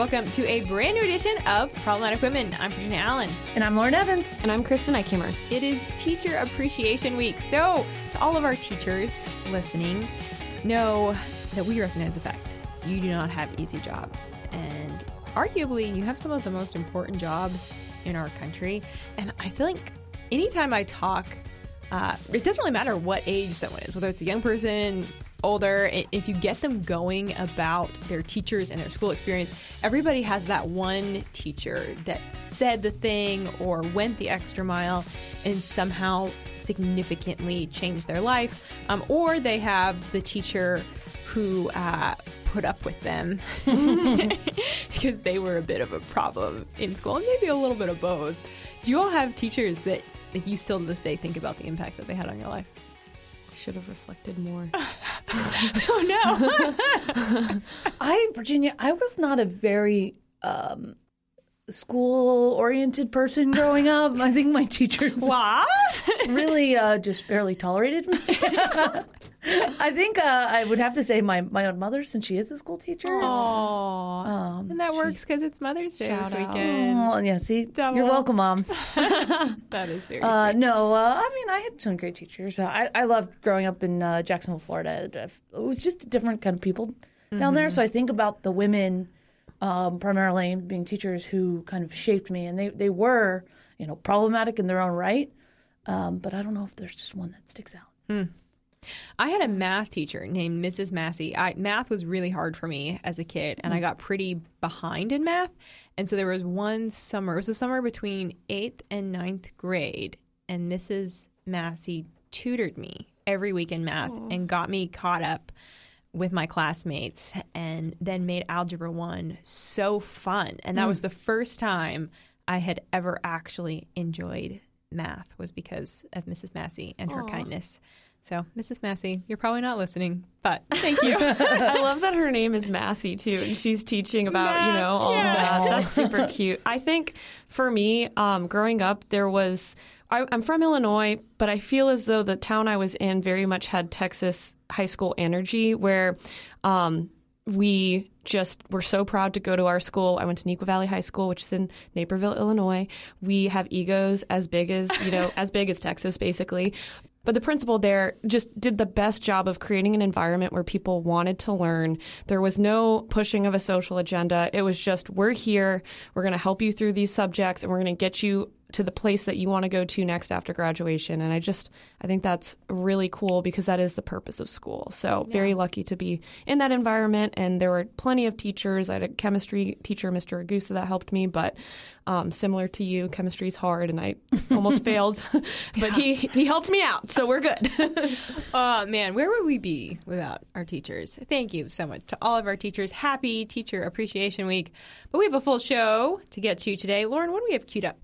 Welcome to a brand new edition of Problematic Women. I'm Virginia Allen. And I'm Lauren Evans. And I'm Kristen Eichamer. It is Teacher Appreciation Week. So, to all of our teachers listening, know that we recognize the fact you do not have easy jobs. And arguably, you have some of the most important jobs in our country. And I feel like anytime I talk, uh, it doesn't really matter what age someone is, whether it's a young person, older, if you get them going about their teachers and their school experience, everybody has that one teacher that said the thing or went the extra mile and somehow significantly changed their life. Um, or they have the teacher who uh, put up with them because they were a bit of a problem in school, and maybe a little bit of both. Do you all have teachers that, that you still to this day think about the impact that they had on your life? Should have reflected more. oh no. I Virginia, I was not a very um, school oriented person growing up. I think my teachers what? really uh, just barely tolerated me. I think uh, I would have to say my, my own mother, since she is a school teacher. Aww. Um, and that works because it's Mother's Day this weekend. Oh, yeah, see? Double. You're welcome, Mom. that is very uh, No, uh, I mean, I had some great teachers. I, I loved growing up in uh, Jacksonville, Florida. It was just a different kind of people mm-hmm. down there. Mm-hmm. So I think about the women, um, primarily being teachers, who kind of shaped me. And they, they were, you know, problematic in their own right. Um, but I don't know if there's just one that sticks out. Mm. I had a math teacher named Mrs. Massey. I, math was really hard for me as a kid, and I mm. got pretty behind in math. And so there was one summer, it was a summer between eighth and ninth grade, and Mrs. Massey tutored me every week in math Aww. and got me caught up with my classmates and then made Algebra 1 so fun. And that mm. was the first time I had ever actually enjoyed math was because of Mrs. Massey and her Aww. kindness. So, Mrs. Massey, you're probably not listening, but thank you. I love that her name is Massey too, and she's teaching about Math, you know all yeah. of that. That's super cute. I think for me, um, growing up, there was I, I'm from Illinois, but I feel as though the town I was in very much had Texas high school energy, where um, we just were so proud to go to our school. I went to Neuqua Valley High School, which is in Naperville, Illinois. We have egos as big as, you know, as big as Texas, basically. But the principal there just did the best job of creating an environment where people wanted to learn. There was no pushing of a social agenda. It was just, we're here, we're going to help you through these subjects, and we're going to get you to the place that you want to go to next after graduation. And I just, I think that's really cool because that is the purpose of school. So yeah. very lucky to be in that environment. And there were plenty of teachers. I had a chemistry teacher, Mr. Agusa, that helped me. But um, similar to you, chemistry is hard, and I almost failed. but he he helped me out, so we're good. oh man, where would we be without our teachers? Thank you so much to all of our teachers. Happy Teacher Appreciation Week. But we have a full show to get to today. Lauren, what do we have queued up?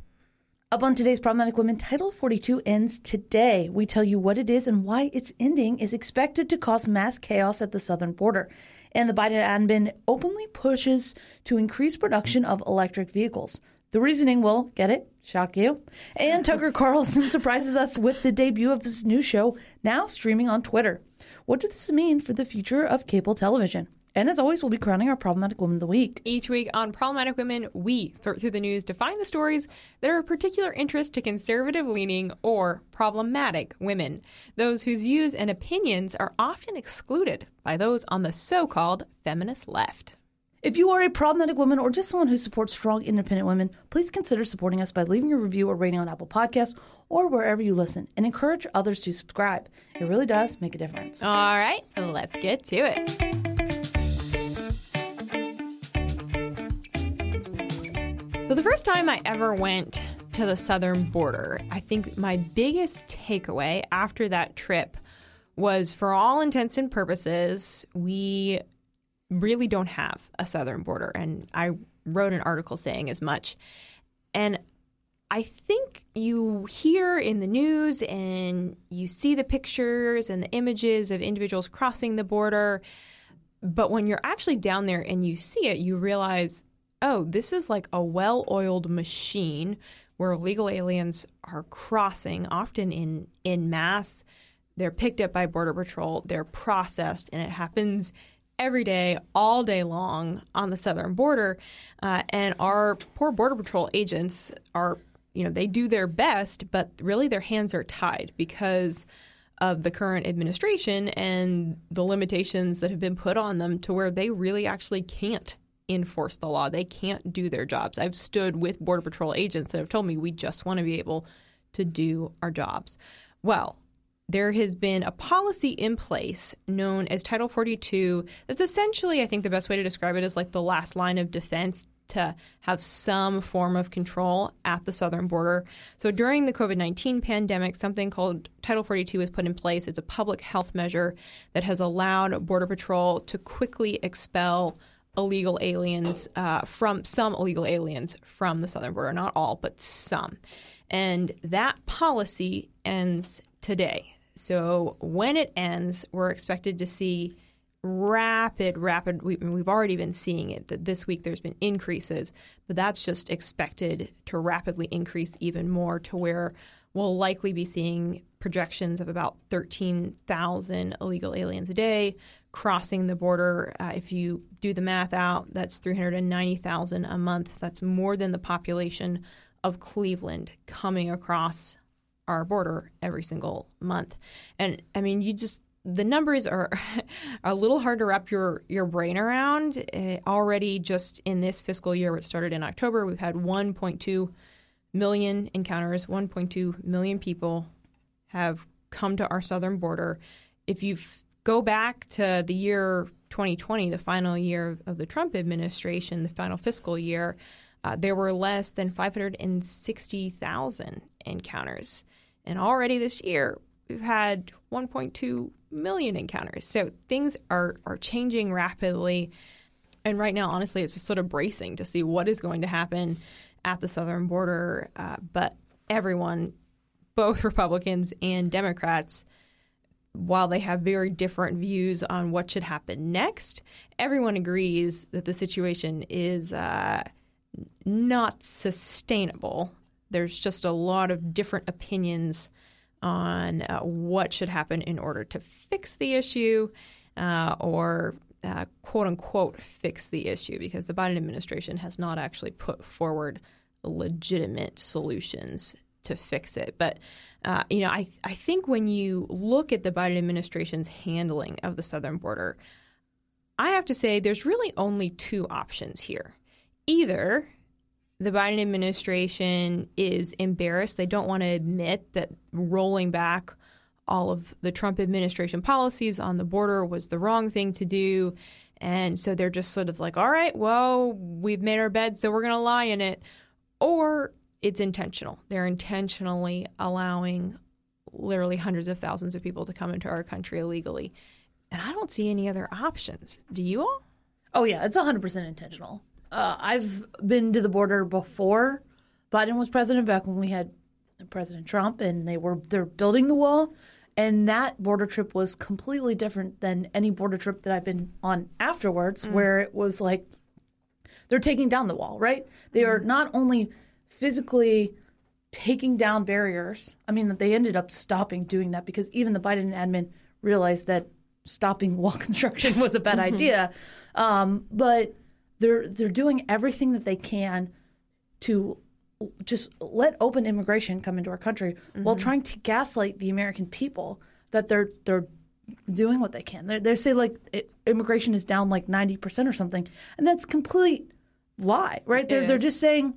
Up on today's Problematic Women, Title 42 ends today. We tell you what it is and why its ending is expected to cause mass chaos at the southern border. And the Biden admin openly pushes to increase production of electric vehicles. The reasoning will, get it, shock you. And Tucker Carlson surprises us with the debut of this new show, now streaming on Twitter. What does this mean for the future of cable television? And as always, we'll be crowning our Problematic Woman of the Week. Each week on Problematic Women, we sort through the news to find the stories that are of particular interest to conservative leaning or problematic women, those whose views and opinions are often excluded by those on the so called feminist left. If you are a problematic woman or just someone who supports strong, independent women, please consider supporting us by leaving a review or rating on Apple Podcasts or wherever you listen and encourage others to subscribe. It really does make a difference. All right, let's get to it. So, the first time I ever went to the southern border, I think my biggest takeaway after that trip was for all intents and purposes, we really don't have a southern border. And I wrote an article saying as much. And I think you hear in the news and you see the pictures and the images of individuals crossing the border. But when you're actually down there and you see it, you realize oh, this is like a well oiled machine where illegal aliens are crossing, often in, in mass. They're picked up by Border Patrol, they're processed, and it happens every day, all day long on the southern border. Uh, and our poor Border Patrol agents are, you know, they do their best, but really their hands are tied because of the current administration and the limitations that have been put on them to where they really actually can't enforce the law. They can't do their jobs. I've stood with Border Patrol agents that have told me we just want to be able to do our jobs. Well, there has been a policy in place known as Title 42 that's essentially, I think the best way to describe it is like the last line of defense to have some form of control at the southern border. So during the COVID 19 pandemic, something called Title 42 was put in place. It's a public health measure that has allowed Border Patrol to quickly expel illegal aliens uh, from some illegal aliens from the southern border. Not all, but some. And that policy ends today. So when it ends, we're expected to see rapid, rapid. We, have already been seeing it. That this week there's been increases, but that's just expected to rapidly increase even more to where we'll likely be seeing projections of about 13,000 illegal aliens a day crossing the border. Uh, if you do the math out, that's 390,000 a month. That's more than the population of Cleveland coming across our border every single month. And I mean, you just the numbers are, a little hard to wrap your, your brain around. Uh, already, just in this fiscal year, which started in October, we've had 1.2 million encounters. 1.2 million people have come to our southern border. If you go back to the year 2020, the final year of the Trump administration, the final fiscal year, uh, there were less than 560,000 encounters. And already this year, we've had 1.2 million encounters. So things are, are changing rapidly. And right now, honestly, it's just sort of bracing to see what is going to happen at the southern border. Uh, but everyone, both Republicans and Democrats, while they have very different views on what should happen next, everyone agrees that the situation is uh, not sustainable. There's just a lot of different opinions on uh, what should happen in order to fix the issue uh, or uh, quote unquote fix the issue because the Biden administration has not actually put forward legitimate solutions to fix it. But uh, you know, I I think when you look at the Biden administration's handling of the southern border, I have to say there's really only two options here. Either the Biden administration is embarrassed. They don't want to admit that rolling back all of the Trump administration policies on the border was the wrong thing to do. And so they're just sort of like, all right, well, we've made our bed, so we're going to lie in it. Or it's intentional. They're intentionally allowing literally hundreds of thousands of people to come into our country illegally. And I don't see any other options. Do you all? Oh, yeah, it's 100% intentional. Uh, I've been to the border before Biden was president, back when we had President Trump, and they were they're building the wall, and that border trip was completely different than any border trip that I've been on afterwards, mm. where it was like they're taking down the wall, right? They mm. are not only physically taking down barriers. I mean, they ended up stopping doing that because even the Biden admin realized that stopping wall construction was a bad mm-hmm. idea. Um, but they're they're doing everything that they can to just let open immigration come into our country mm-hmm. while trying to gaslight the American people that they're they're doing what they can. They they say like it, immigration is down like ninety percent or something, and that's complete lie, right? It they're is. they're just saying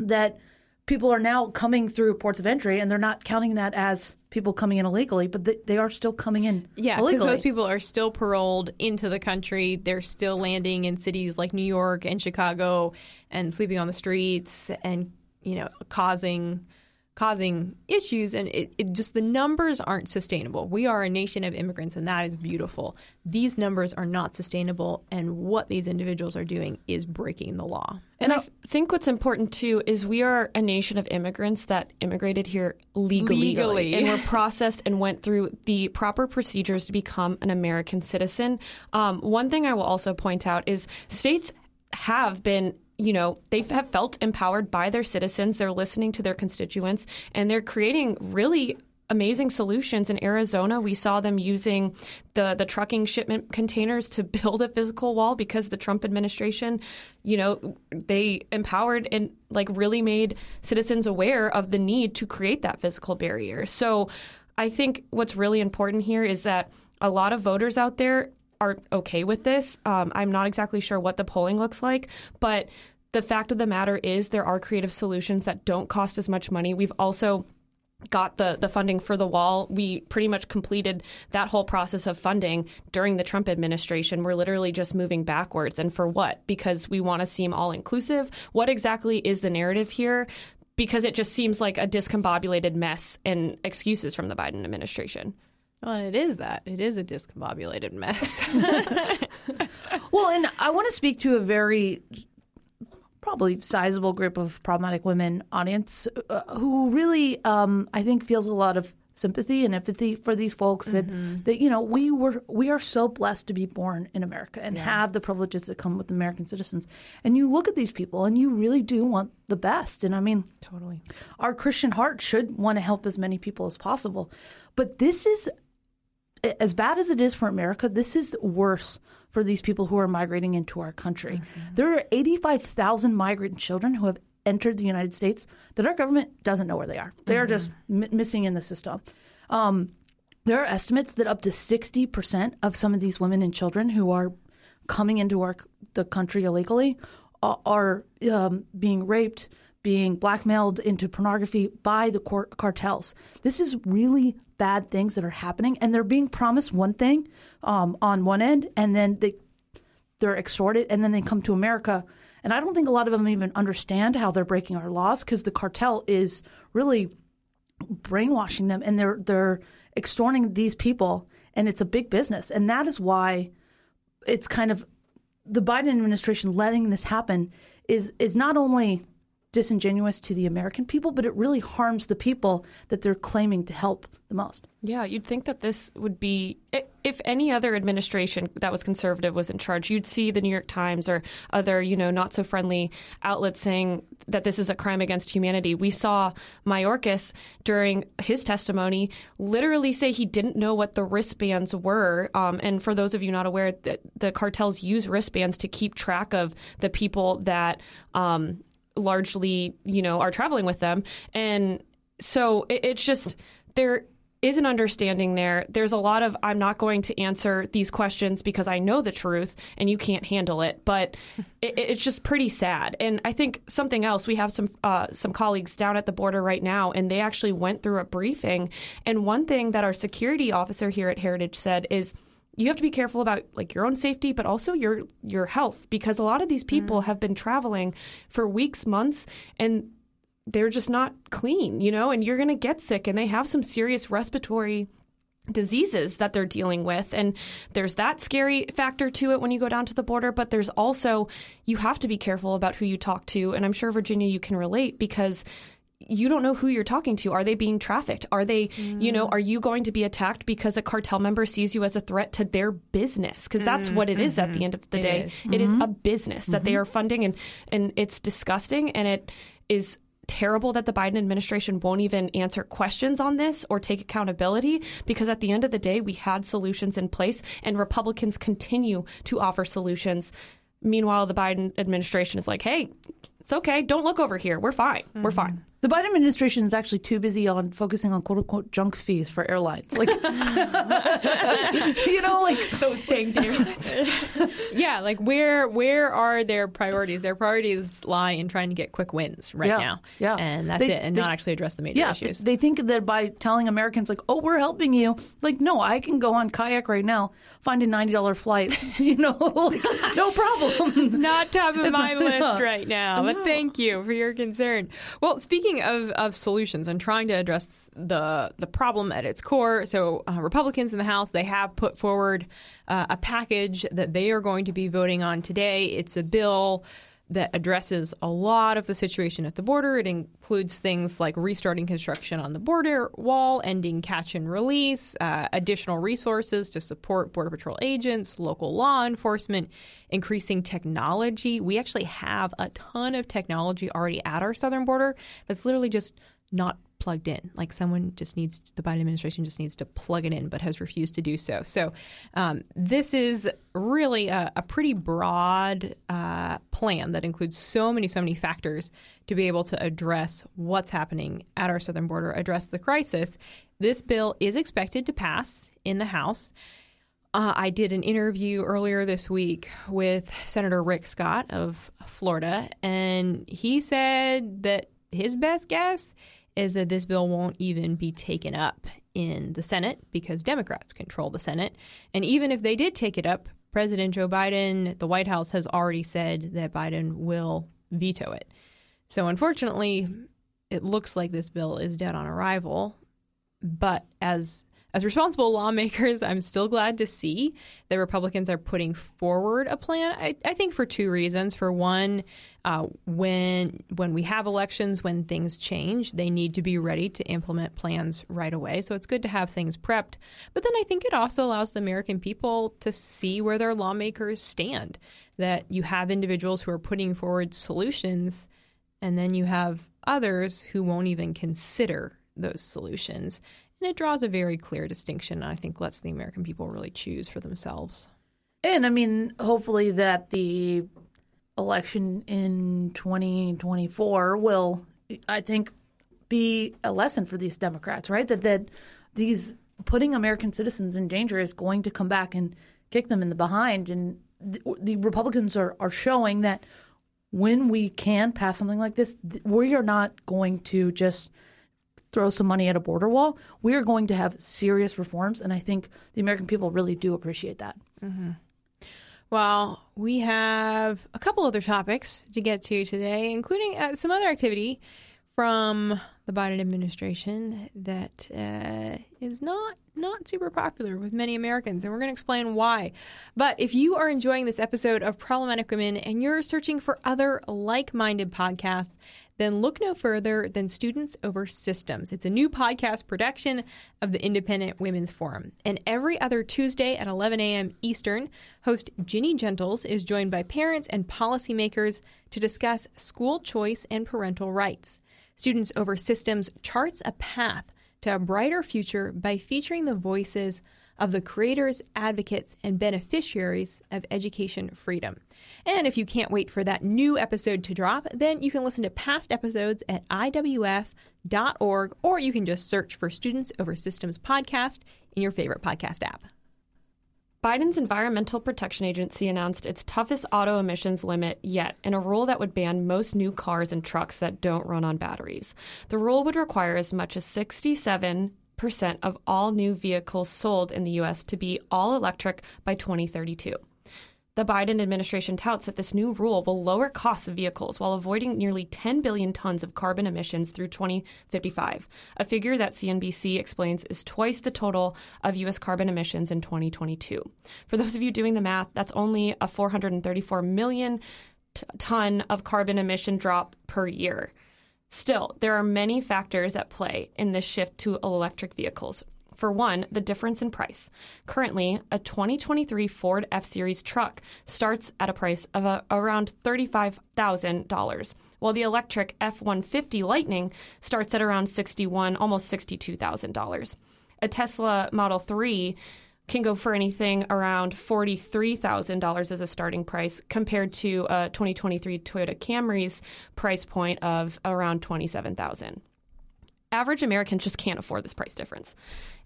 that people are now coming through ports of entry, and they're not counting that as people coming in illegally, but they, they are still coming in. Yeah, because those people are still paroled into the country. They're still landing in cities like New York and Chicago, and sleeping on the streets, and you know, causing causing issues and it, it, just the numbers aren't sustainable. We are a nation of immigrants and that is beautiful. These numbers are not sustainable and what these individuals are doing is breaking the law. And i think what's important too is we are a nation of immigrants that immigrated here legally, legally. and were processed and went through the proper procedures to become an american citizen. Um, one thing i will also point out is states have been you know, they have felt empowered by their citizens. They're listening to their constituents and they're creating really amazing solutions in Arizona. We saw them using the the trucking shipment containers to build a physical wall because the Trump administration, you know, they empowered and like really made citizens aware of the need to create that physical barrier. So I think what's really important here is that a lot of voters out there are okay with this. Um, I'm not exactly sure what the polling looks like, but the fact of the matter is there are creative solutions that don't cost as much money. We've also got the the funding for the wall. We pretty much completed that whole process of funding during the Trump administration. We're literally just moving backwards. And for what? Because we want to seem all inclusive. What exactly is the narrative here? Because it just seems like a discombobulated mess and excuses from the Biden administration. Well, it is that. It is a discombobulated mess. well, and I want to speak to a very probably sizable group of problematic women audience uh, who really, um, I think, feels a lot of sympathy and empathy for these folks that, mm-hmm. that you know we were we are so blessed to be born in America and yeah. have the privileges that come with American citizens. And you look at these people and you really do want the best. And I mean, totally, our Christian heart should want to help as many people as possible. But this is as bad as it is for America. This is worse for these people who are migrating into our country. Mm-hmm. There are 85,000 migrant children who have entered the United States that our government doesn't know where they are. They mm-hmm. are just m- missing in the system. Um, there are estimates that up to 60% of some of these women and children who are coming into our the country illegally are, are um, being raped, being blackmailed into pornography by the cartels. This is really bad things that are happening, and they're being promised one thing um, on one end, and then they they're extorted, and then they come to America. And I don't think a lot of them even understand how they're breaking our laws because the cartel is really brainwashing them, and they're they're extorting these people, and it's a big business, and that is why it's kind of the Biden administration letting this happen is is not only disingenuous to the American people, but it really harms the people that they're claiming to help the most. Yeah, you'd think that this would be, if any other administration that was conservative was in charge, you'd see the New York Times or other, you know, not so friendly outlets saying that this is a crime against humanity. We saw Mayorkas during his testimony literally say he didn't know what the wristbands were. Um, and for those of you not aware, the, the cartels use wristbands to keep track of the people that um, largely, you know, are traveling with them. And so it, it's just there is an understanding there. There's a lot of I'm not going to answer these questions because I know the truth and you can't handle it. But it, it's just pretty sad. And I think something else. We have some uh, some colleagues down at the border right now, and they actually went through a briefing. And one thing that our security officer here at Heritage said is you have to be careful about like your own safety but also your your health because a lot of these people mm. have been traveling for weeks months and they're just not clean you know and you're going to get sick and they have some serious respiratory diseases that they're dealing with and there's that scary factor to it when you go down to the border but there's also you have to be careful about who you talk to and I'm sure Virginia you can relate because you don't know who you're talking to. Are they being trafficked? Are they, mm. you know, are you going to be attacked because a cartel member sees you as a threat to their business? Because that's what it is mm-hmm. at the end of the it day. Is. Mm-hmm. It is a business mm-hmm. that they mm-hmm. are funding, and and it's disgusting, and it is terrible that the Biden administration won't even answer questions on this or take accountability because at the end of the day, we had solutions in place, and Republicans continue to offer solutions. Meanwhile, the Biden administration is like, hey, it's okay. Don't look over here. We're fine. Mm-hmm. We're fine. The Biden administration is actually too busy on focusing on quote unquote junk fees for airlines. Like, you know, like those dang airlines. yeah, like where where are their priorities? Their priorities lie in trying to get quick wins right yeah, now. Yeah, and that's they, it, and they, not actually address the major yeah, issues. They think that by telling Americans like, "Oh, we're helping you," like, no, I can go on kayak right now, find a ninety dollar flight. you know, like, no problem. it's not top of my list right now, but thank you for your concern. Well, speaking speaking of, of solutions and trying to address the the problem at its core, so uh, Republicans in the House they have put forward uh, a package that they are going to be voting on today. It's a bill that addresses a lot of the situation at the border. It includes things like restarting construction on the border wall, ending catch and release, uh, additional resources to support Border Patrol agents, local law enforcement, increasing technology. We actually have a ton of technology already at our southern border that's literally just not plugged in. Like someone just needs, the Biden administration just needs to plug it in, but has refused to do so. So um, this is really a, a pretty broad uh, plan that includes so many, so many factors to be able to address what's happening at our southern border, address the crisis. This bill is expected to pass in the House. Uh, I did an interview earlier this week with Senator Rick Scott of Florida, and he said that his best guess is that this bill won't even be taken up in the Senate because Democrats control the Senate. And even if they did take it up, President Joe Biden, the White House has already said that Biden will veto it. So unfortunately, it looks like this bill is dead on arrival. But as as responsible lawmakers, I'm still glad to see that Republicans are putting forward a plan. I, I think for two reasons. For one, uh, when when we have elections, when things change, they need to be ready to implement plans right away. So it's good to have things prepped. But then I think it also allows the American people to see where their lawmakers stand. That you have individuals who are putting forward solutions, and then you have others who won't even consider those solutions. And it draws a very clear distinction, and I think lets the American people really choose for themselves. And I mean, hopefully, that the election in 2024 will, I think, be a lesson for these Democrats, right? That that these putting American citizens in danger is going to come back and kick them in the behind. And the, the Republicans are, are showing that when we can pass something like this, we are not going to just throw some money at a border wall. We are going to have serious reforms, and I think the American people really do appreciate that. Mm-hmm. Well, we have a couple other topics to get to today, including uh, some other activity from the Biden administration that uh, is not not super popular with many Americans, and we're going to explain why. But if you are enjoying this episode of Problematic Women and you're searching for other like-minded podcasts then look no further than Students Over Systems. It's a new podcast production of the Independent Women's Forum. And every other Tuesday at 11 a.m. Eastern, host Ginny Gentles is joined by parents and policymakers to discuss school choice and parental rights. Students Over Systems charts a path to a brighter future by featuring the voices of the creators, advocates, and beneficiaries of education freedom. And if you can't wait for that new episode to drop, then you can listen to past episodes at IWF.org or you can just search for Students Over Systems podcast in your favorite podcast app. Biden's Environmental Protection Agency announced its toughest auto emissions limit yet in a rule that would ban most new cars and trucks that don't run on batteries. The rule would require as much as 67 percent of all new vehicles sold in the U.S. to be all electric by 2032. The Biden administration touts that this new rule will lower costs of vehicles while avoiding nearly 10 billion tons of carbon emissions through 2055, a figure that CNBC explains is twice the total of U.S. carbon emissions in 2022. For those of you doing the math, that's only a 434 million t- ton of carbon emission drop per year. Still, there are many factors at play in this shift to electric vehicles. For one, the difference in price. Currently, a 2023 Ford F Series truck starts at a price of a, around $35,000, while the electric F 150 Lightning starts at around 61, almost $62,000. A Tesla Model 3 can go for anything around $43,000 as a starting price compared to a 2023 Toyota Camry's price point of around 27,000. Average Americans just can't afford this price difference.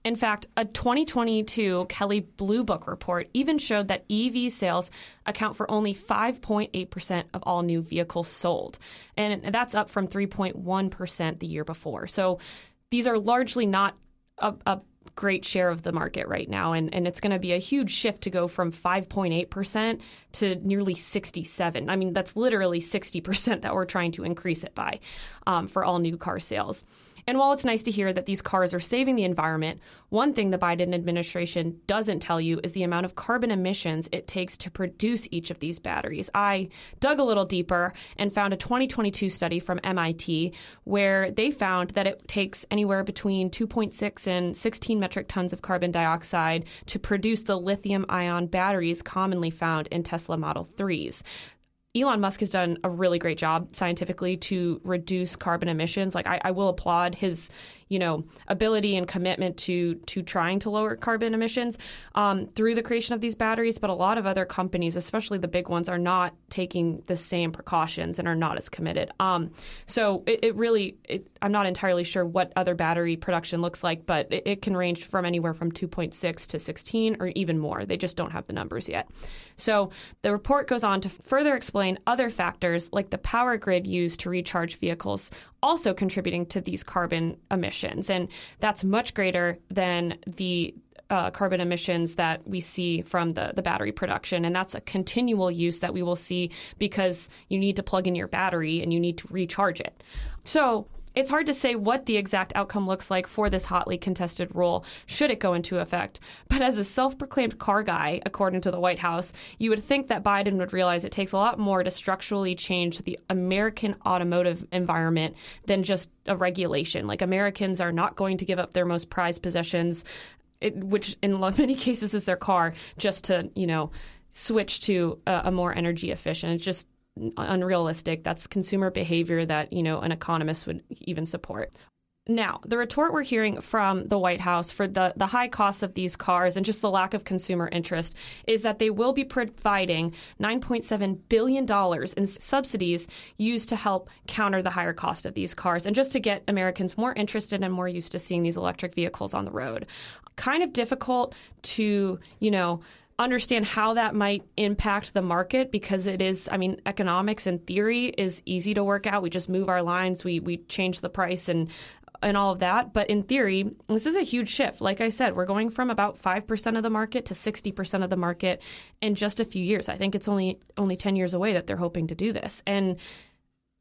In fact, a 2022 Kelley Blue Book report even showed that EV sales account for only 5.8% of all new vehicles sold. And that's up from 3.1% the year before. So these are largely not a, a great share of the market right now and, and it's going to be a huge shift to go from 5.8% to nearly 67 i mean that's literally 60% that we're trying to increase it by um, for all new car sales and while it's nice to hear that these cars are saving the environment, one thing the Biden administration doesn't tell you is the amount of carbon emissions it takes to produce each of these batteries. I dug a little deeper and found a 2022 study from MIT where they found that it takes anywhere between 2.6 and 16 metric tons of carbon dioxide to produce the lithium ion batteries commonly found in Tesla Model 3s Elon Musk has done a really great job scientifically to reduce carbon emissions. Like I, I, will applaud his, you know, ability and commitment to to trying to lower carbon emissions um, through the creation of these batteries. But a lot of other companies, especially the big ones, are not taking the same precautions and are not as committed. Um, so it, it really, it, I'm not entirely sure what other battery production looks like, but it, it can range from anywhere from 2.6 to 16 or even more. They just don't have the numbers yet. So the report goes on to further explain other factors like the power grid used to recharge vehicles also contributing to these carbon emissions. And that's much greater than the uh, carbon emissions that we see from the, the battery production. And that's a continual use that we will see because you need to plug in your battery and you need to recharge it. So it's hard to say what the exact outcome looks like for this hotly contested rule should it go into effect. But as a self proclaimed car guy, according to the White House, you would think that Biden would realize it takes a lot more to structurally change the American automotive environment than just a regulation. Like, Americans are not going to give up their most prized possessions, which in many cases is their car, just to, you know, switch to a, a more energy efficient. It's just unrealistic. That's consumer behavior that, you know, an economist would even support. Now, the retort we're hearing from the White House for the, the high cost of these cars and just the lack of consumer interest is that they will be providing $9.7 billion in subsidies used to help counter the higher cost of these cars and just to get Americans more interested and more used to seeing these electric vehicles on the road. Kind of difficult to, you know, understand how that might impact the market because it is i mean economics in theory is easy to work out. We just move our lines we we change the price and and all of that. But in theory this is a huge shift. Like i said we're going from about 5% of the market to 60% of the market in just a few years. I think it's only only 10 years away that they're hoping to do this. And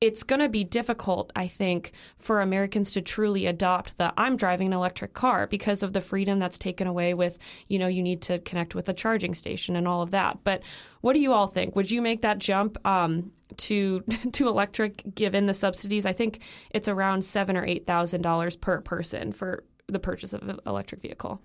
it's going to be difficult, I think, for Americans to truly adopt the I'm driving an electric car because of the freedom that's taken away with, you know, you need to connect with a charging station and all of that. But what do you all think? Would you make that jump um, to to electric given the subsidies? I think it's around seven or eight thousand dollars per person for the purchase of an electric vehicle.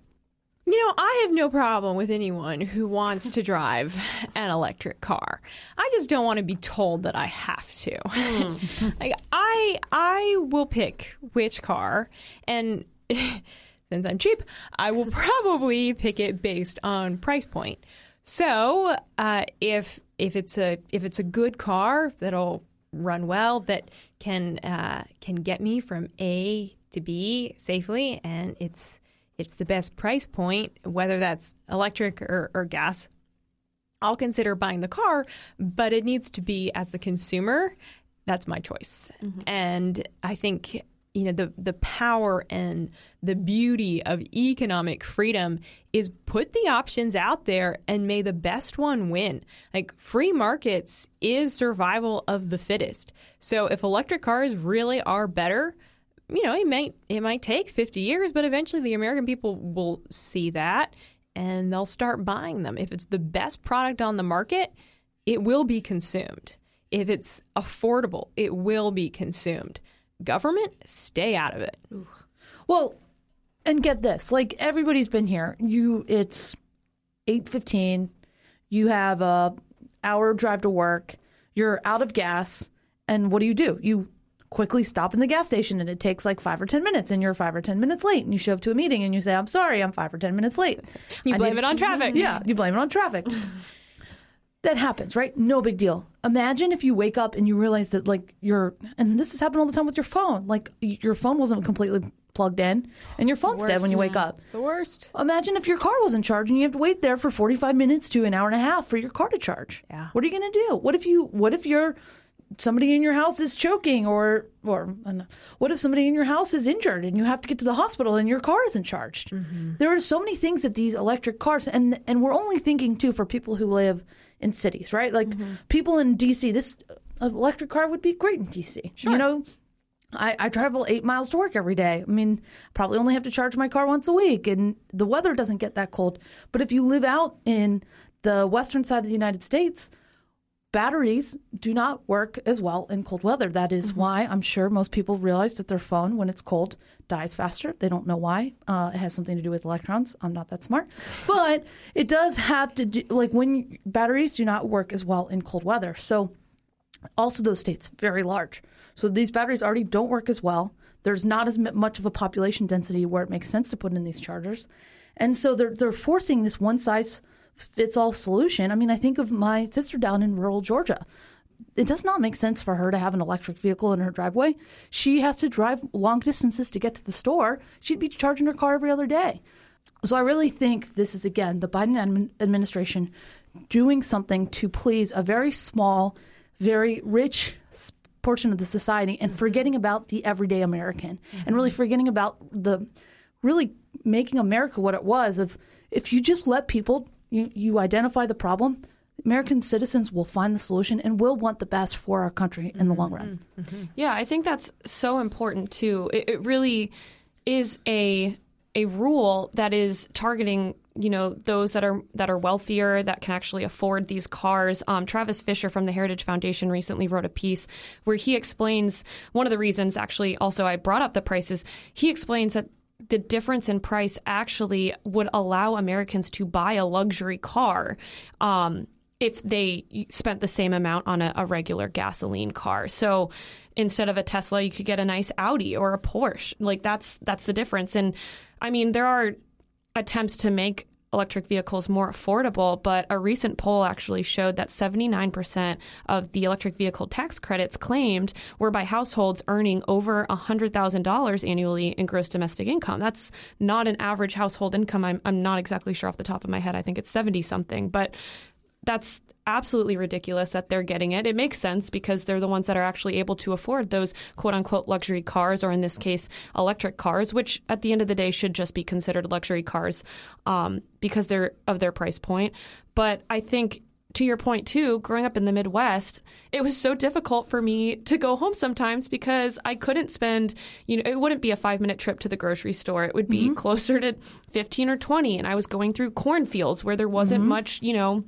You know, I have no problem with anyone who wants to drive an electric car. I just don't want to be told that I have to. Mm. like I I will pick which car and since I'm cheap, I will probably pick it based on price point. So, uh, if if it's a if it's a good car that'll run well that can uh, can get me from A to B safely and it's it's the best price point, whether that's electric or, or gas, I'll consider buying the car, but it needs to be as the consumer. That's my choice. Mm-hmm. And I think you know the the power and the beauty of economic freedom is put the options out there and may the best one win like free markets is survival of the fittest so if electric cars really are better you know, it might it might take 50 years, but eventually the American people will see that and they'll start buying them. If it's the best product on the market, it will be consumed. If it's affordable, it will be consumed. Government, stay out of it. Ooh. Well, and get this, like everybody's been here. You it's 8:15. You have a hour drive to work. You're out of gas, and what do you do? You quickly stop in the gas station and it takes like five or 10 minutes and you're five or 10 minutes late and you show up to a meeting and you say, I'm sorry, I'm five or 10 minutes late. You I blame need- it on traffic. Yeah, you blame it on traffic. that happens, right? No big deal. Imagine if you wake up and you realize that, like, your, and this has happened all the time with your phone, like, your phone wasn't completely plugged in and your phone's dead when you wake up. It's the worst. Imagine if your car wasn't charged and you have to wait there for 45 minutes to an hour and a half for your car to charge. Yeah. What are you going to do? What if you, what if you're, somebody in your house is choking or or what if somebody in your house is injured and you have to get to the hospital and your car isn't charged mm-hmm. there are so many things that these electric cars and and we're only thinking too for people who live in cities right like mm-hmm. people in DC this electric car would be great in DC sure. you know I, I travel eight miles to work every day. I mean, probably only have to charge my car once a week, and the weather doesn't get that cold. But if you live out in the western side of the United States, batteries do not work as well in cold weather. That is mm-hmm. why I'm sure most people realize that their phone, when it's cold, dies faster. They don't know why. Uh, it has something to do with electrons. I'm not that smart. But it does have to do, like when batteries do not work as well in cold weather. So Also, those states very large, so these batteries already don't work as well. There's not as much of a population density where it makes sense to put in these chargers, and so they're they're forcing this one size fits all solution. I mean, I think of my sister down in rural Georgia. It does not make sense for her to have an electric vehicle in her driveway. She has to drive long distances to get to the store. She'd be charging her car every other day. So I really think this is, again, the Biden administration doing something to please a very small, very rich portion of the society and forgetting about the everyday American mm-hmm. and really forgetting about the really making America what it was of if you just let people you, you identify the problem, American citizens will find the solution and will want the best for our country in the long run. Mm-hmm. Yeah, I think that's so important too. It, it really is a a rule that is targeting you know those that are that are wealthier that can actually afford these cars. Um, Travis Fisher from the Heritage Foundation recently wrote a piece where he explains one of the reasons. Actually, also I brought up the prices. He explains that the difference in price actually would allow Americans to buy a luxury car um, if they spent the same amount on a, a, regular gasoline car. So instead of a Tesla, you could get a nice Audi or a Porsche. Like that's that's the difference. And I mean, there are attempts to make electric vehicles more affordable, but a recent poll actually showed that 79% of the electric vehicle tax credits claimed were by households earning over $100,000 annually in gross domestic income. That's not an average household income. I'm, I'm not exactly sure off the top of my head. I think it's 70 something, but that's absolutely ridiculous that they're getting it. It makes sense because they're the ones that are actually able to afford those quote unquote luxury cars, or in this case, electric cars, which at the end of the day should just be considered luxury cars um, because they're of their price point. But I think to your point too, growing up in the Midwest, it was so difficult for me to go home sometimes because I couldn't spend, you know, it wouldn't be a five minute trip to the grocery store. It would be mm-hmm. closer to 15 or 20. And I was going through cornfields where there wasn't mm-hmm. much, you know,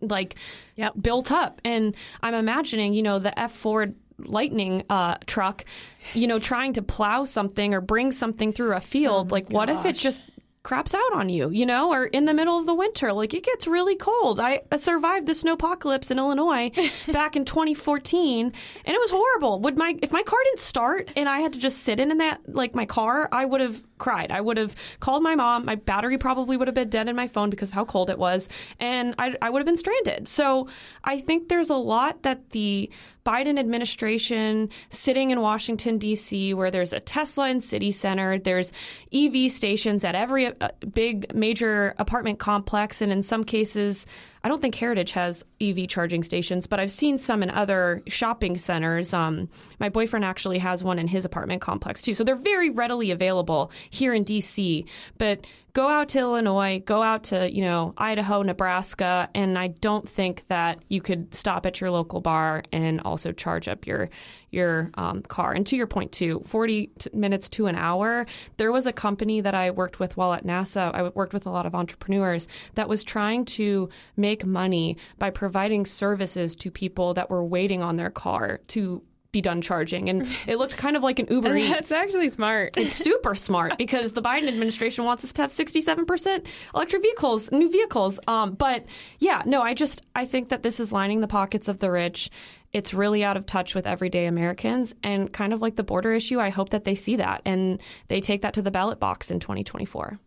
like yep. built up. And I'm imagining, you know, the F Ford lightning uh, truck, you know, trying to plow something or bring something through a field. Oh like, gosh. what if it just craps out on you, you know, or in the middle of the winter. Like it gets really cold. I survived the snowpocalypse in Illinois back in 2014 and it was horrible. Would my if my car didn't start and I had to just sit in, in that like my car, I would have cried. I would have called my mom. My battery probably would have been dead in my phone because of how cold it was and I, I would have been stranded. So I think there's a lot that the Biden administration sitting in Washington, D.C., where there's a Tesla in City Center, there's EV stations at every uh, big major apartment complex, and in some cases, I don't think Heritage has EV charging stations, but I've seen some in other shopping centers. Um, my boyfriend actually has one in his apartment complex too. So they're very readily available here in DC. But go out to Illinois, go out to, you know, Idaho, Nebraska, and I don't think that you could stop at your local bar and also charge up your your um, car. And to your point too, 40 minutes to an hour. There was a company that I worked with while at NASA. I worked with a lot of entrepreneurs that was trying to make money by providing services to people that were waiting on their car to be done charging. And it looked kind of like an Uber Eats. That's actually smart. It's super smart because the Biden administration wants us to have 67% electric vehicles, new vehicles. Um, but yeah, no, I just, I think that this is lining the pockets of the rich. It's really out of touch with everyday Americans. And kind of like the border issue, I hope that they see that and they take that to the ballot box in 2024.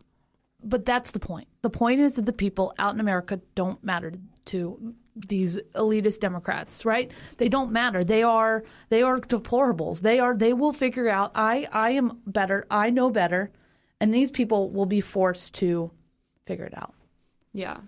But that's the point. The point is that the people out in America don't matter to these elitist Democrats, right? They don't matter. They are they are deplorables. They are they will figure out I I am better. I know better, and these people will be forced to figure it out. Yeah.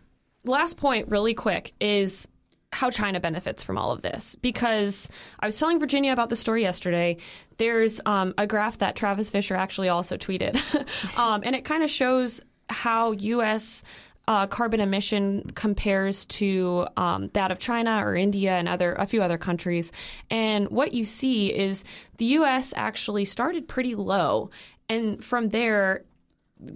Last point, really quick, is how China benefits from all of this. Because I was telling Virginia about the story yesterday. There's um, a graph that Travis Fisher actually also tweeted, um, and it kind of shows how U.S uh, carbon emission compares to um, that of China or India and other a few other countries. And what you see is the U.S. actually started pretty low, and from there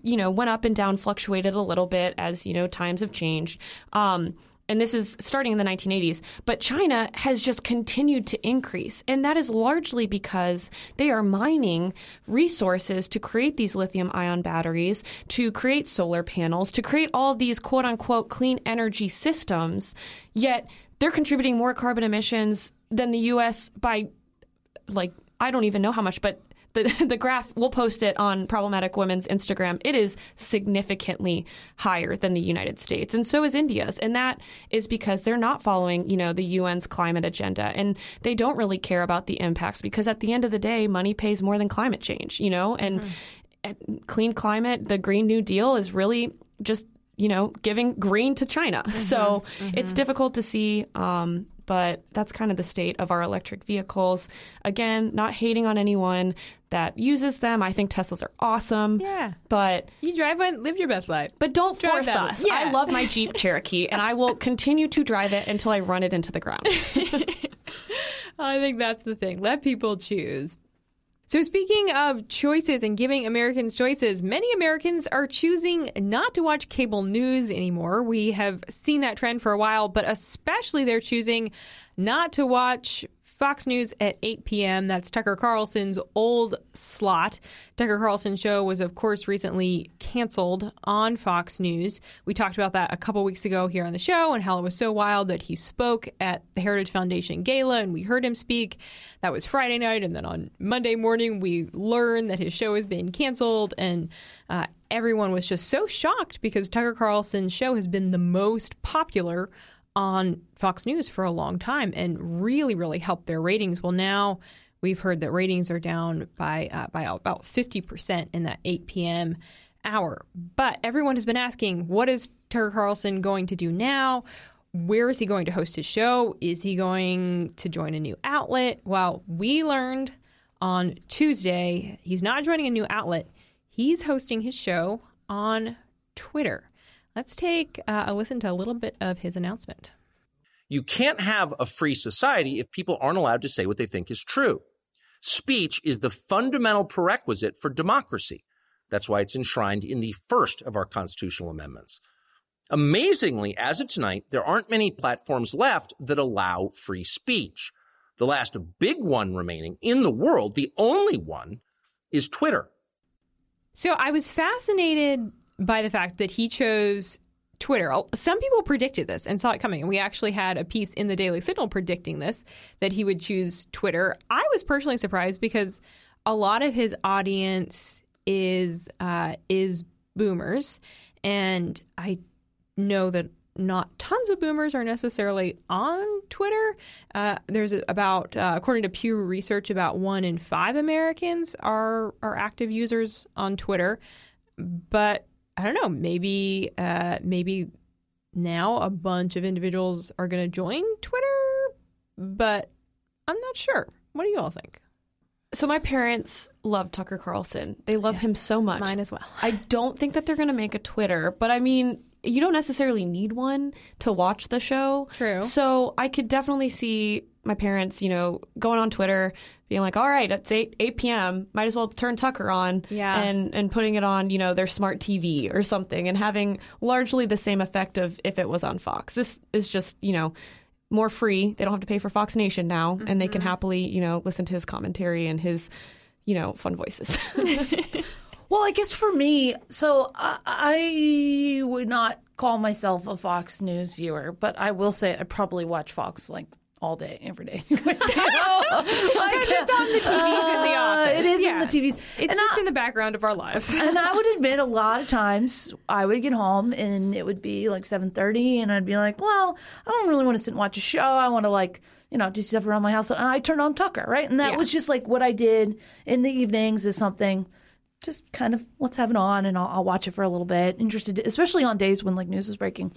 you know, went up and down, fluctuated a little bit as, you know, times have changed. Um, and this is starting in the 1980s, but China has just continued to increase. And that is largely because they are mining resources to create these lithium ion batteries, to create solar panels, to create all these quote unquote clean energy systems. Yet they're contributing more carbon emissions than the U.S. by like I don't even know how much, but the the graph we'll post it on problematic women's Instagram. It is significantly higher than the United States, and so is India's, and that is because they're not following you know the UN's climate agenda, and they don't really care about the impacts because at the end of the day, money pays more than climate change, you know, and, mm-hmm. and clean climate, the Green New Deal is really just you know giving green to China, so mm-hmm. it's mm-hmm. difficult to see. Um, but that's kind of the state of our electric vehicles. Again, not hating on anyone that uses them. I think Teslas are awesome. Yeah. But You drive one, live your best life. but don't Drive force that. us. Yeah. I love my Jeep Cherokee and I will continue to drive it until I run it into the ground. I think that's the thing. Let people choose. So, speaking of choices and giving Americans choices, many Americans are choosing not to watch cable news anymore. We have seen that trend for a while, but especially they're choosing not to watch Fox News at 8 p.m. That's Tucker Carlson's old slot. Tucker Carlson's show was, of course, recently canceled on Fox News. We talked about that a couple weeks ago here on the show and how it was so wild that he spoke at the Heritage Foundation Gala and we heard him speak. That was Friday night. And then on Monday morning, we learned that his show has been canceled. And uh, everyone was just so shocked because Tucker Carlson's show has been the most popular on Fox News for a long time and really, really helped their ratings. Well, now we've heard that ratings are down by uh, by about fifty percent in that eight p.m. hour. But everyone has been asking, what is Tucker Carlson going to do now? Where is he going to host his show? Is he going to join a new outlet? Well, we learned on Tuesday he's not joining a new outlet. He's hosting his show on Twitter. Let's take uh, a listen to a little bit of his announcement. You can't have a free society if people aren't allowed to say what they think is true. Speech is the fundamental prerequisite for democracy. That's why it's enshrined in the first of our constitutional amendments. Amazingly, as of tonight, there aren't many platforms left that allow free speech. The last big one remaining in the world, the only one, is Twitter. So I was fascinated by the fact that he chose Twitter. Some people predicted this and saw it coming. And we actually had a piece in the Daily Signal predicting this, that he would choose Twitter. I was personally surprised because a lot of his audience is uh, is boomers. And I know that not tons of boomers are necessarily on Twitter. Uh, there's about, uh, according to Pew Research, about one in five Americans are are active users on Twitter. But I don't know. Maybe uh, maybe now a bunch of individuals are going to join Twitter, but I'm not sure. What do you all think? so my parents love Tucker Carlson. They love him so much. Mine as well. I don't think that they're going to make a Twitter, but I mean, you don't necessarily need one to watch the show. True. So I could definitely see my parents, you know, going on Twitter, being like, "All right, it's eight eight p.m. Might as well turn Tucker on, Yeah. and and putting it on, you know, their smart TV or something, and having largely the same effect of if it was on Fox. This is just, you know." More free. They don't have to pay for Fox Nation now, and they can mm-hmm. happily, you know, listen to his commentary and his, you know, fun voices. Well, I guess for me, so I, I would not call myself a Fox News viewer, but I will say I probably watch Fox like all day, every day. you know? like, it's on the TVs in the uh, office. It is Yeah. in the TVs. It's And just I- in the background of our lives. and I would admit a lot of times I would get home and it would be like 7:30 and I'd be like, "Well, I don't really want to sit and watch a show. I want to like, you know, do stuff around my house." And I turned on Tucker, right? And that Yeah. was just like what I did in the evenings is something just kind of let's have it on and I'll, I'll watch it for a little bit. Interested especially on days when like news is breaking.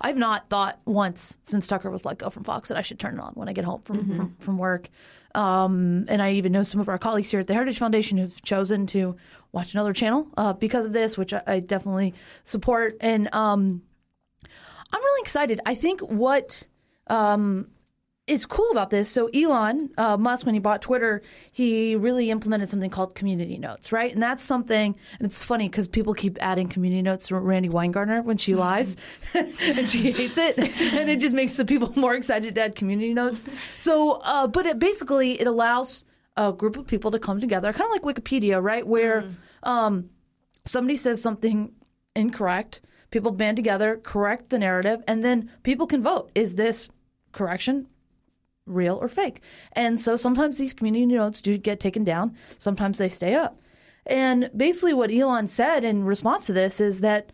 I've not thought once since Tucker was let go from Fox that I should turn it on when I get home from from, from work. Um, and I even know some of our colleagues here at the Heritage Foundation who've chosen to watch another channel uh, because of this, which I, I definitely support. And um, I'm really excited. I think what um, is cool about this. So Elon uh, Musk, when he bought Twitter, he really implemented something called community notes, right? And that's something. And it's funny because people keep adding community notes to Randi Weingarten when she lies, and she hates it, and it just makes the people more excited to add community notes. So, uh, but it basically it allows a group of people to come together, kind of like Wikipedia, right? Where um, somebody says something incorrect, people band together, correct the narrative, and then people can vote. Is this correction, real or fake. And so sometimes these community notes do get taken down, sometimes they stay up. And basically, what Elon said in response to this is that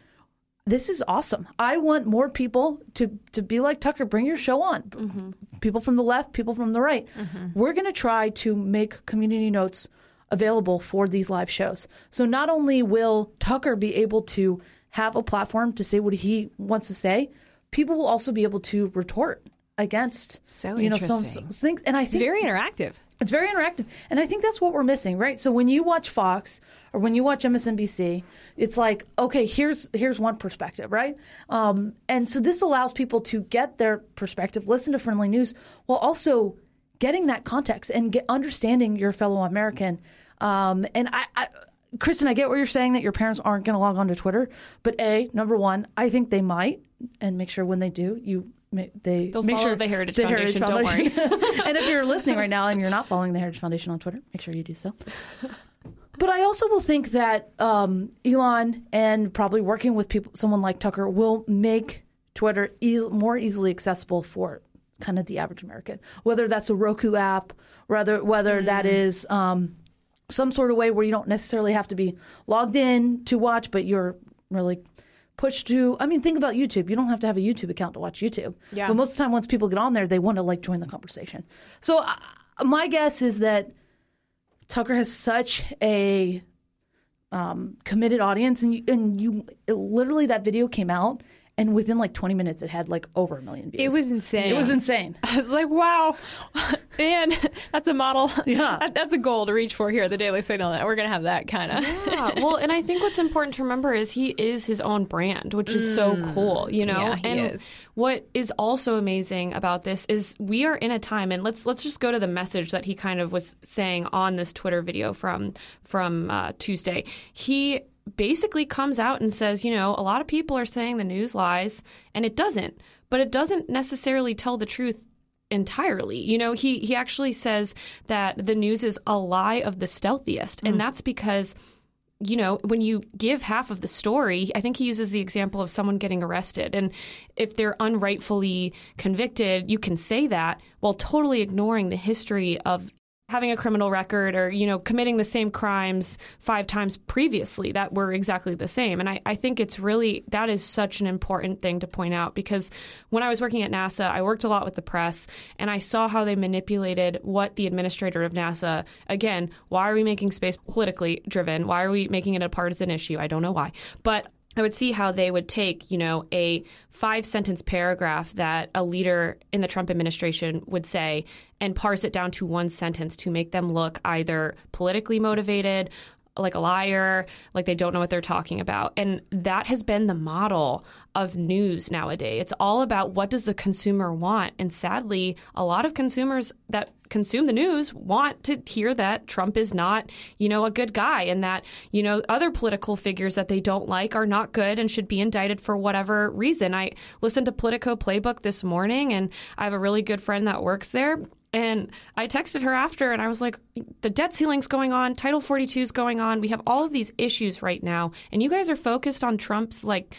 this is awesome. I want more people to to be like Tucker. Bring your show on. Mm-hmm. People from the left, people from the right. Mm-hmm. We're going to try to make community notes available for these live shows. So not only will Tucker be able to have a platform to say what he wants to say, people will also be able to retort against so you know some, some things. And I think very interactive. It's very interactive. And I think that's what we're missing, right? So when you watch Fox or when you watch MSNBC, it's like, okay, here's here's one perspective, right? Um, and so this allows people to get their perspective, listen to friendly news, while also getting that context and get, understanding your fellow American. Um, and I, I Kristen, I get what you're saying that your parents aren't going to log on to Twitter, but a number one, I think they might, and make sure when they do, you they They'll make sure the Heritage the Foundation, don't worry. and if you're listening right now and you're not following the Heritage Foundation on Twitter, make sure you do so. But I also will think that um, Elon and probably working with people, someone like Tucker, will make Twitter e- more easily accessible for kind of the average American. Whether that's a Roku app, whether whether that is um, some sort of way where you don't necessarily have to be logged in to watch, but you're really pushed to i mean think about youtube. You don't have to have a youtube account to watch youtube. Yeah. but most of the time once people get on there they want to like join the conversation. So uh, my guess is that tucker has such a um, committed audience and you, and you it, literally that video came out and within like 20 minutes it had like over a million views It was insane. it was insane I was like, wow, man, that's a model. Yeah. That- that's a goal to reach for here at the Daily Signal. That we're gonna have that kind of. yeah, well, and I think what's important to remember is he is his own brand, which is so cool, you know. Yeah, he and is. what is also amazing about this is we are in a time, and let's let's just go to the message that he kind of was saying on this Twitter video from from uh, Tuesday. He basically comes out and says, you know, a lot of people are saying the news lies, and it doesn't, but it doesn't necessarily tell the truth entirely. You know, he he actually says that the news is a lie of the stealthiest, and mm. that's because you know, when you give half of the story, I think he uses the example of someone getting arrested. And if they're unrightfully convicted, you can say that while totally ignoring the history of having a criminal record or, you know, committing the same crimes five times previously that were exactly the same. And I, I think it's really, that is such an important thing to point out because when I was working at NASA, I worked a lot with the press and I saw how they manipulated what the administrator of NASA, again, why are we making space politically driven? Why are we making it a partisan issue? I don't know why. But I would see how they would take, you know, a five sentence paragraph that a leader in the Trump administration would say and parse it down to one sentence to make them look either politically motivated, like a liar, like they don't know what they're talking about. And that has been the model of news nowadays. It's all about what does the consumer want? And sadly, a lot of consumers that consume the news want to hear that Trump is not, you know, a good guy and that, you know, other political figures that they don't like are not good and should be indicted for whatever reason. I listened to Politico Playbook this morning and I have a really good friend that works there. And I texted her after and I was like, the debt ceiling's going on, Title 42 is going on. We have all of these issues right now. And you guys are focused on Trump's like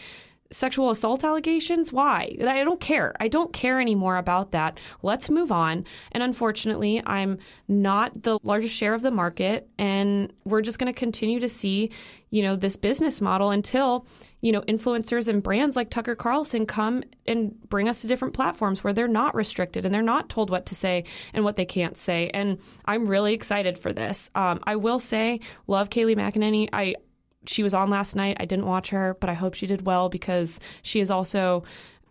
sexual assault allegations? Why? I don't care. I don't care anymore about that. Let's move on. And unfortunately, I'm not the largest share of the market and we're just going to continue to see, you know, this business model until, you know, influencers and brands like Tucker Carlson come and bring us to different platforms where they're not restricted and they're not told what to say and what they can't say. And I'm really excited for this. Um, I will say, love Kayleigh McEnany. I she was on last night. I didn't watch her, but I hope she did well because she is also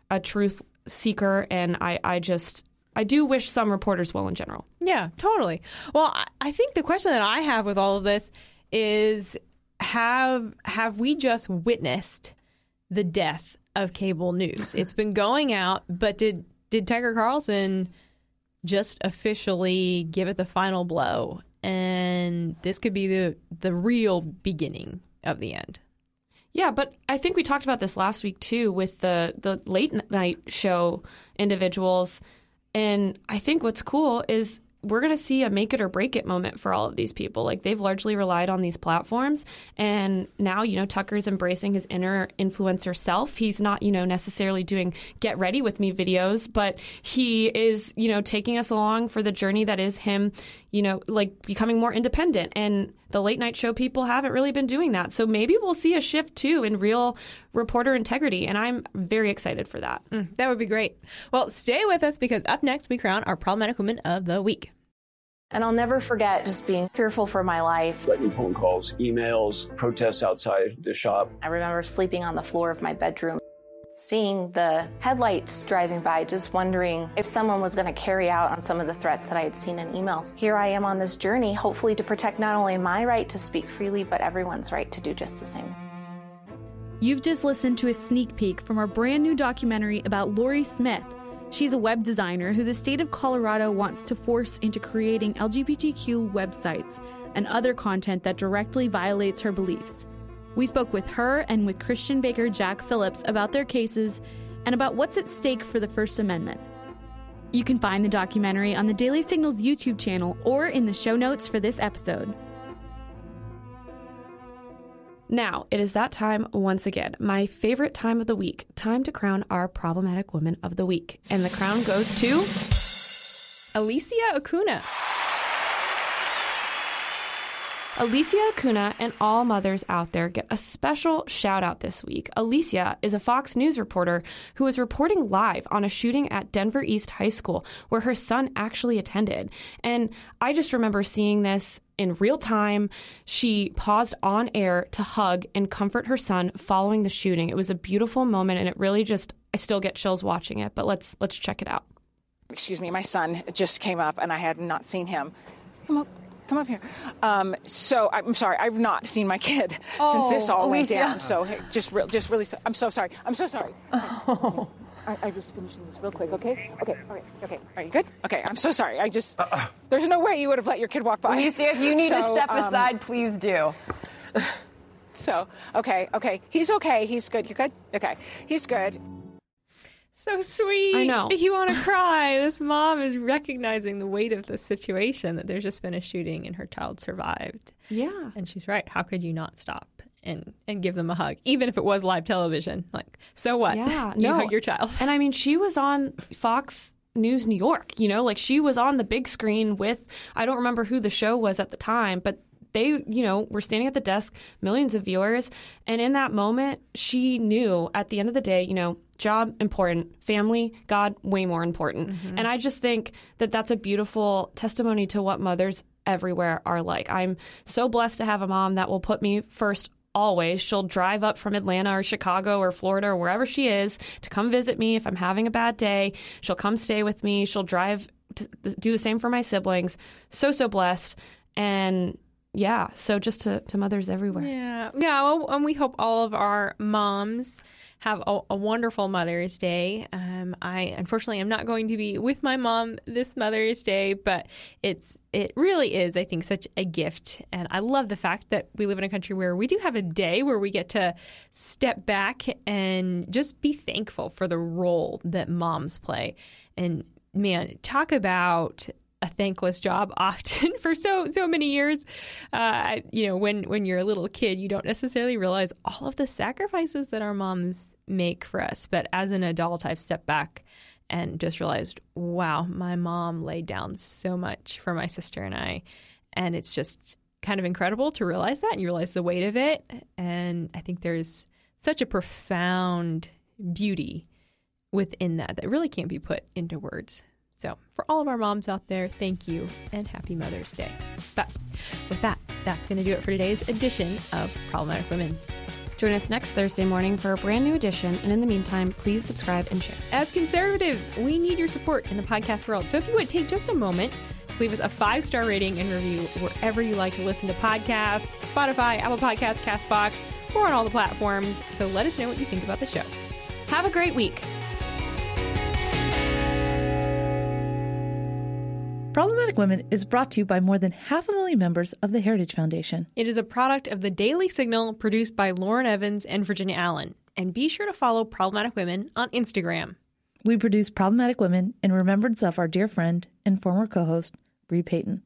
a truth seeker, and I, I just I do wish some reporters well in general. Yeah, totally. Well, I- I think the question that I have with all of this is have have we just witnessed the death of cable news? It's been going out, but did did Tucker Carlson just officially give it the final blow? And this could be the the real beginning of the end. Yeah, but I think we talked about this last week too with the the late night show individuals, and I think what's cool is we're going to see a make it or break it moment for all of these people. Like they've largely relied on these platforms. And now, you know, Tucker's embracing his inner influencer self. He's not, you know, necessarily doing get ready with me videos, but he is, you know, taking us along for the journey that is him, you know, like becoming more independent. And the late night show people haven't really been doing that. So maybe we'll see a shift too in real reporter integrity. And I'm very excited for that. Mm, that would be great. Well, stay with us because up next we crown our problematic woman of the week. And I'll never forget just being fearful for my life. Getting phone calls, emails, protests outside the shop. I remember sleeping on the floor of my bedroom, seeing the headlights driving by, just wondering if someone was going to carry out on some of the threats that I had seen in emails. Here I am on this journey, hopefully to protect not only my right to speak freely, but everyone's right to do just the same. You've just listened to a sneak peek from our brand new documentary about Lorie Smith She's a web designer who the state of Colorado wants to force into creating LGBTQ websites and other content that directly violates her beliefs. We spoke with her and with Christian Baker Jack Phillips about their cases and about what's at stake for the First Amendment. You can find the documentary on the Daily Signals YouTube channel or in the show notes for this episode. Now, it is that time once again, my favorite time of the week, time to crown our problematic woman of the week. And the crown goes to Alicia Acuna. Alicia Acuna and all mothers out there get a special shout out this week. Alicia is a Fox News reporter who is reporting live on a shooting at Denver East High School where her son actually attended. And I just remember seeing this in real time. She paused on air to hug and comfort her son following the shooting. It was a beautiful moment and it really just I still get chills watching it, but let's let's check it out. Excuse me, my son just came up and I had not seen him. Come up. Come up here. Um, so I'm sorry, I've not seen my kid oh, since this all Alicia. went down. So hey, just, re- just really, so, I'm so sorry. I'm so sorry. Oh. I, I just finishing this real quick, okay? Okay, okay, okay. Are you good? Okay, I'm so sorry. I just, uh, uh. there's no way you would have let your kid walk by. Alicia, if you need so, to step um, aside, please do. So, okay, okay. He's okay. He's good. You good? Okay. He's good. So sweet. I know. You want to cry. This mom is recognizing the weight of the situation that there's just been a shooting and her child survived. Yeah. And she's right. How could you not stop? and and give them a hug, even if it was live television. Like, so what? Yeah, you no. hug your child. And I mean, she was on Fox News New York. You know, like she was on the big screen with I don't remember who the show was at the time, but they, you know, were standing at the desk, millions of viewers, and in that moment, she knew at the end of the day, you know, job important, family, God way more important. Mm-hmm. And I just think that that's a beautiful testimony to what mothers everywhere are like. I'm so blessed to have a mom that will put me first always. She'll drive up from Atlanta or Chicago or Florida or wherever she is to come visit me if I'm having a bad day. She'll come stay with me. She'll drive to do the same for my siblings. So, so blessed. And yeah, so just to, to mothers everywhere. Yeah. Yeah. Well, and we hope all of our moms have a, a wonderful Mother's Day. Um, I unfortunately am not going to be with my mom this Mother's Day, but it's it really is, I think, such a gift. And I love the fact that we live in a country where we do have a day where we get to step back and just be thankful for the role that moms play. And man, talk about a thankless job often for so so many years. Uh, you know, when when you're a little kid, you don't necessarily realize all of the sacrifices that our moms make for us. But as an adult, I've stepped back and just realized, wow, my mom laid down so much for my sister and I, and it's just kind of incredible to realize that and you realize the weight of it. And I think there's such a profound beauty within that that really can't be put into words. So, for all of our moms out there, thank you and happy Mother's Day. But with that, that's going to do it for today's edition of Problematic Women. Join us next Thursday morning for a brand new edition. And in the meantime, please subscribe and share. As conservatives, we need your support in the podcast world. So if you would take just a moment, leave us a five star rating and review wherever you like to listen to podcasts Spotify, Apple Podcasts, Castbox, or on all the platforms. So let us know what you think about the show. Have a great week. Problematic Women is brought to you by more than half a million members of the Heritage Foundation. It is a product of the Daily Signal produced by Lauren Evans and Virginia Allen. And be sure to follow Problematic Women on Instagram. We produce Problematic Women in remembrance of our dear friend and former co host, Reed Payton.